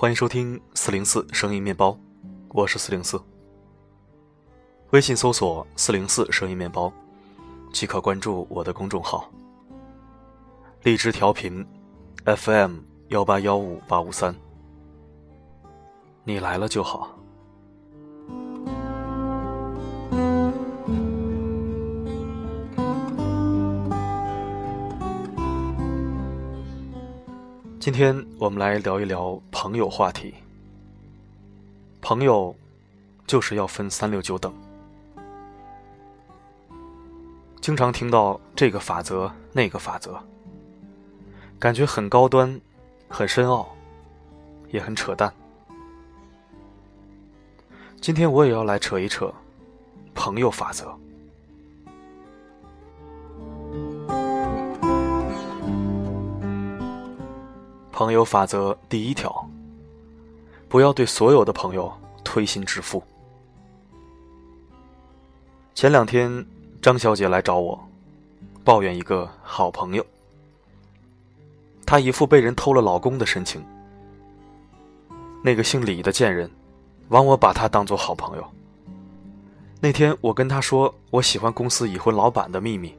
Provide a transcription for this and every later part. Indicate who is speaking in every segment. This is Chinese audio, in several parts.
Speaker 1: 欢迎收听四零四声音面包，我是四零四。微信搜索“四零四声音面包”，即可关注我的公众号。荔枝调频 FM 幺八幺五八五三，你来了就好。今天我们来聊一聊朋友话题。朋友，就是要分三六九等。经常听到这个法则、那个法则，感觉很高端、很深奥，也很扯淡。今天我也要来扯一扯朋友法则。朋友法则第一条：不要对所有的朋友推心置腹。前两天，张小姐来找我，抱怨一个好朋友。她一副被人偷了老公的神情。那个姓李的贱人，枉我把她当做好朋友。那天我跟她说我喜欢公司已婚老板的秘密，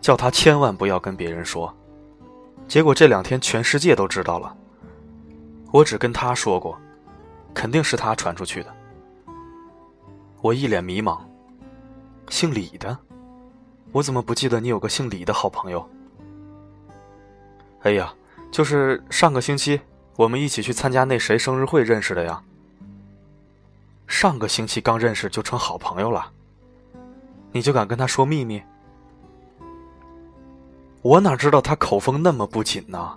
Speaker 1: 叫她千万不要跟别人说。结果这两天全世界都知道了。我只跟他说过，肯定是他传出去的。我一脸迷茫。姓李的，我怎么不记得你有个姓李的好朋友？哎呀，就是上个星期我们一起去参加那谁生日会认识的呀。上个星期刚认识就成好朋友了，你就敢跟他说秘密？我哪知道他口风那么不紧呢？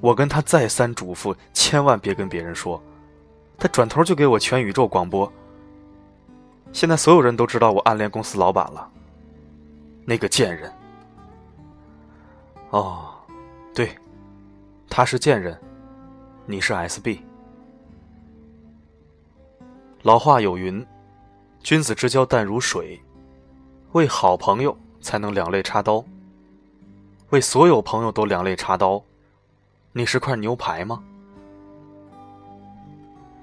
Speaker 1: 我跟他再三嘱咐，千万别跟别人说。他转头就给我全宇宙广播。现在所有人都知道我暗恋公司老板了。那个贱人。哦，对，他是贱人，你是 SB。老话有云：“君子之交淡如水，为好朋友才能两肋插刀。”为所有朋友都两肋插刀，你是块牛排吗？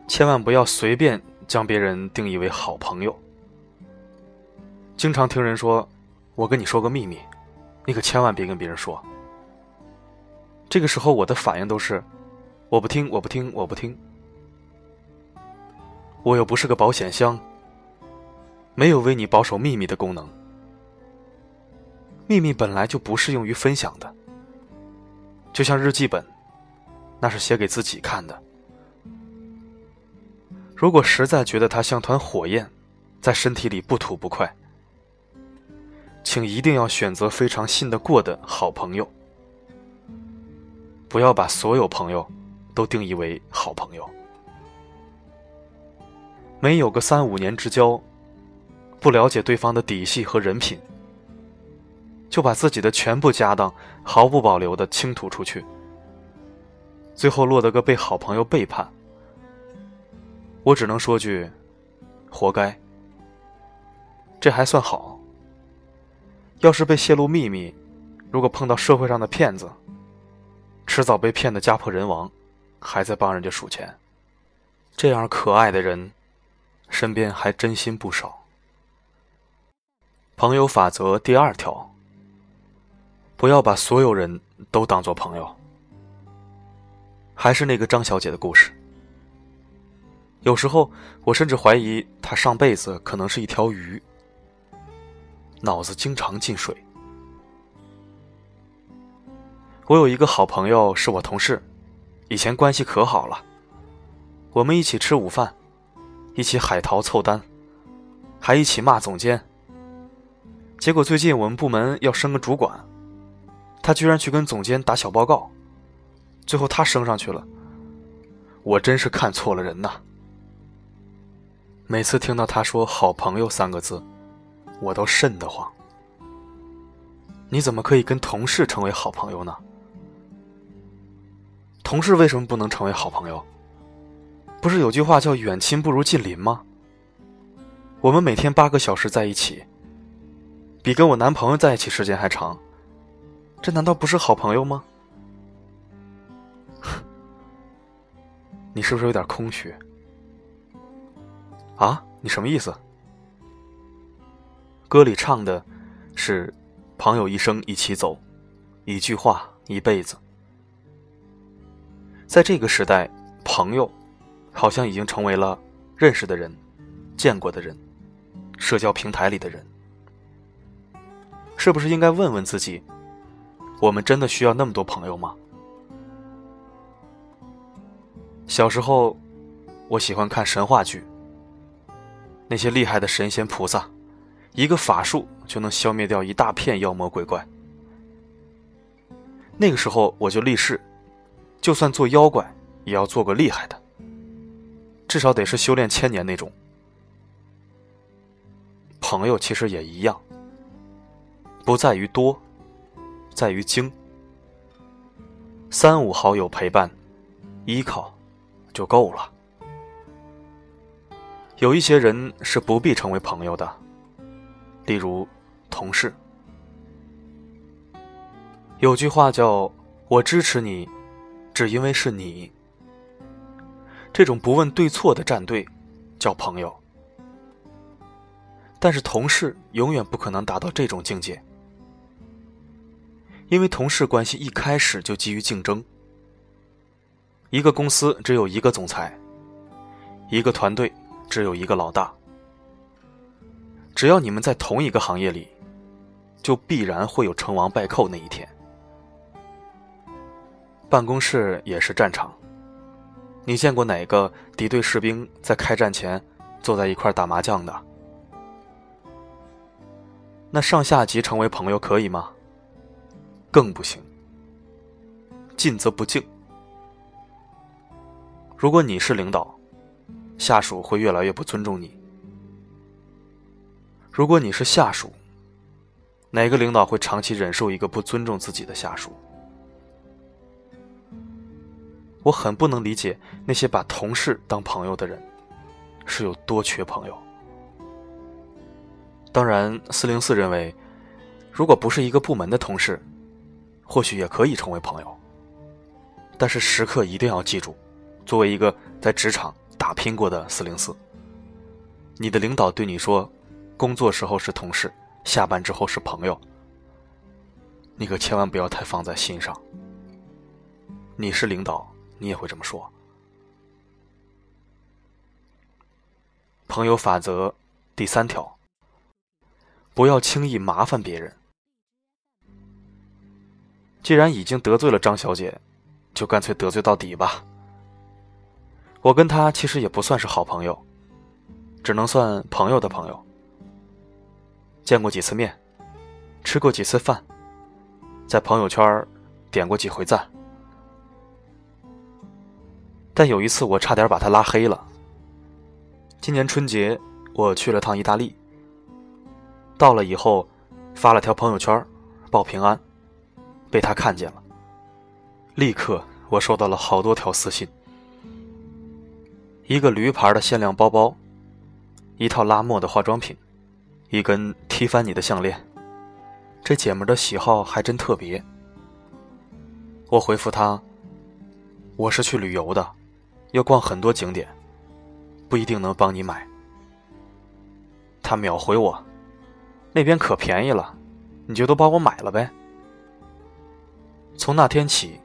Speaker 1: 千万不要随便将别人定义为好朋友。经常听人说：“我跟你说个秘密，你可千万别跟别人说。”这个时候我的反应都是：“我不听，我不听，我不听。”我又不是个保险箱，没有为你保守秘密的功能。秘密本来就不适用于分享的，就像日记本，那是写给自己看的。如果实在觉得它像团火焰，在身体里不吐不快，请一定要选择非常信得过的好朋友，不要把所有朋友都定义为好朋友。没有个三五年之交，不了解对方的底细和人品。就把自己的全部家当毫不保留的倾吐出去，最后落得个被好朋友背叛。我只能说句，活该。这还算好。要是被泄露秘密，如果碰到社会上的骗子，迟早被骗得家破人亡，还在帮人家数钱。这样可爱的人，身边还真心不少。朋友法则第二条。不要把所有人都当做朋友。还是那个张小姐的故事。有时候我甚至怀疑她上辈子可能是一条鱼，脑子经常进水。我有一个好朋友是我同事，以前关系可好了，我们一起吃午饭，一起海淘凑单，还一起骂总监。结果最近我们部门要升个主管。他居然去跟总监打小报告，最后他升上去了。我真是看错了人呐！每次听到他说“好朋友”三个字，我都瘆得慌。你怎么可以跟同事成为好朋友呢？同事为什么不能成为好朋友？不是有句话叫“远亲不如近邻”吗？我们每天八个小时在一起，比跟我男朋友在一起时间还长。这难道不是好朋友吗？你是不是有点空虚？啊，你什么意思？歌里唱的是“朋友一生一起走，一句话一辈子”。在这个时代，朋友好像已经成为了认识的人、见过的人、社交平台里的人。是不是应该问问自己：我们真的需要那么多朋友吗？小时候，我喜欢看神话剧。那些厉害的神仙菩萨，一个法术就能消灭掉一大片妖魔鬼怪。那个时候我就立誓，就算做妖怪，也要做个厉害的，至少得是修炼千年那种。朋友其实也一样，不在于多，在于精。三五好友陪伴，依靠，就够了。有一些人是不必成为朋友的，例如同事。有句话叫“我支持你，只因为是你”。这种不问对错的站队，叫朋友。但是同事永远不可能达到这种境界，因为同事关系一开始就基于竞争。一个公司只有一个总裁，一个团队。只有一个老大。只要你们在同一个行业里，就必然会有成王败寇那一天。办公室也是战场。你见过哪个敌对士兵在开战前坐在一块打麻将的？那上下级成为朋友可以吗？更不行。近则不敬。如果你是领导。下属会越来越不尊重你。如果你是下属，哪个领导会长期忍受一个不尊重自己的下属？我很不能理解那些把同事当朋友的人，是有多缺朋友。当然，四零四认为，如果不是一个部门的同事，或许也可以成为朋友。但是时刻一定要记住，作为一个在职场。打拼过的四零四，你的领导对你说：“工作时候是同事，下班之后是朋友。”你可千万不要太放在心上。你是领导，你也会这么说。朋友法则第三条：不要轻易麻烦别人。既然已经得罪了张小姐，就干脆得罪到底吧。我跟他其实也不算是好朋友，只能算朋友的朋友。见过几次面，吃过几次饭，在朋友圈点过几回赞。但有一次我差点把他拉黑了。今年春节我去了趟意大利，到了以后发了条朋友圈报平安，被他看见了。立刻我收到了好多条私信。一个驴牌的限量包包，一套拉莫的化妆品，一根踢翻你的项链，这姐们的喜好还真特别。我回复他：“我是去旅游的，要逛很多景点，不一定能帮你买。”他秒回我：“那边可便宜了，你就都帮我买了呗。”从那天起，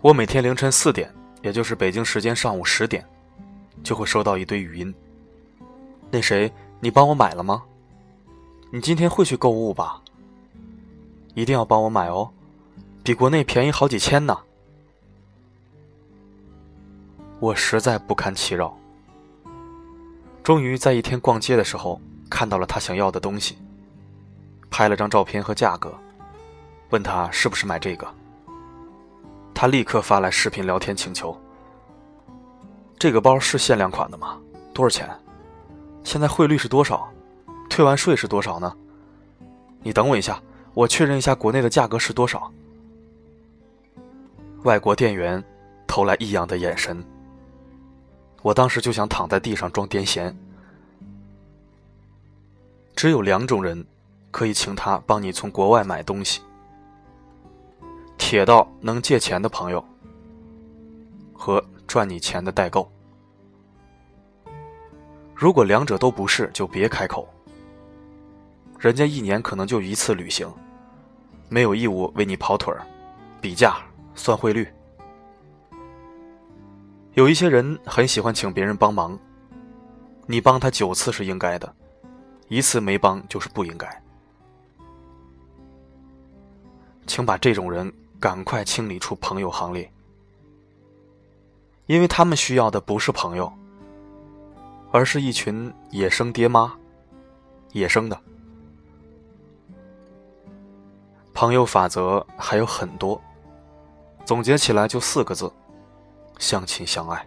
Speaker 1: 我每天凌晨四点，也就是北京时间上午十点。就会收到一堆语音。那谁，你帮我买了吗？你今天会去购物吧？一定要帮我买哦，比国内便宜好几千呢。我实在不堪其扰。终于在一天逛街的时候看到了他想要的东西，拍了张照片和价格，问他是不是买这个。他立刻发来视频聊天请求。这个包是限量款的吗？多少钱？现在汇率是多少？退完税是多少呢？你等我一下，我确认一下国内的价格是多少。外国店员投来异样的眼神，我当时就想躺在地上装癫痫。只有两种人可以请他帮你从国外买东西：铁到能借钱的朋友和。
Speaker 2: 赚你钱的代购。如果两者都不是，就别开口。人家一年可能就一次旅行，没有义务为你跑腿儿、比价、算汇率。有一些人很喜欢请别人帮忙，你帮他九次是应该的，一次没帮就是不应该。请把这种人赶快清理出朋友行列，因为他们需要的不是朋友，而是一群野生爹妈，野生的。朋友法则还有很多，总结起来就四个字：相亲相爱。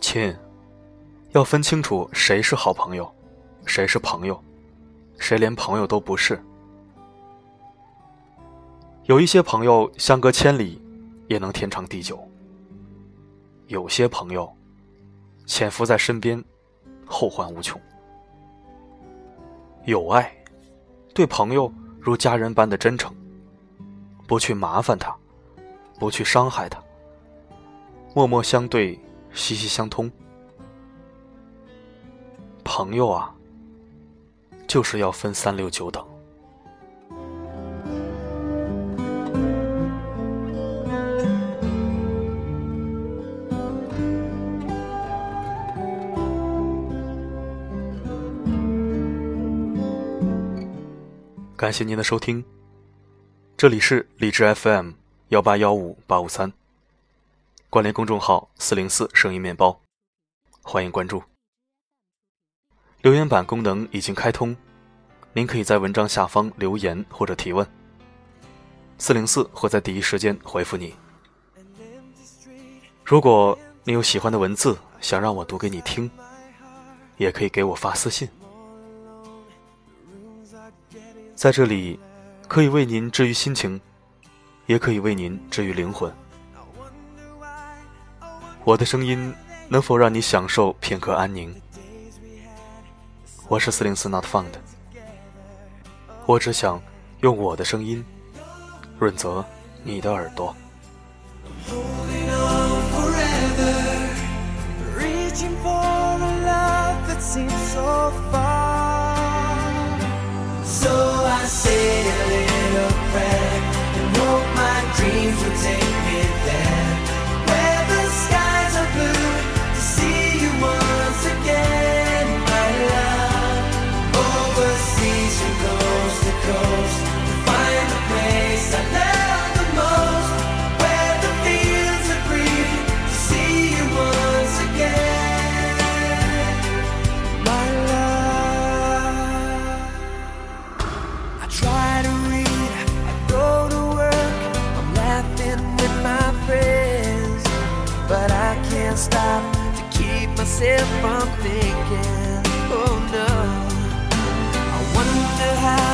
Speaker 2: 亲，要分清楚谁是好朋友，谁是朋友，谁连朋友都不是。有一些朋友相隔千里，也能天长地久；有些朋友潜伏在身边。后患无穷。有爱，对朋友如家人般的真诚，不去麻烦他，不去伤害他，默默相对，息息相通。朋友啊，就是要分三六九等。感谢您的收听，这里是荔枝 FM 幺八幺五八五三，关联公众号四零四声音面包，欢迎关注。留言板功能已经开通，您可以在文章下方留言或者提问，四零四会在第一时间回复你。如果你有喜欢的文字想让我读给你听，也可以给我发私信。在这里，可以为您治愈心情，也可以为您治愈灵魂。我的声音能否让你享受片刻安宁？我是四零四 Not Found，我只想用我的声音润泽你的耳朵。I say a little prayer and hope my dreams will take can't stop to keep myself from thinking, oh no. I wonder how,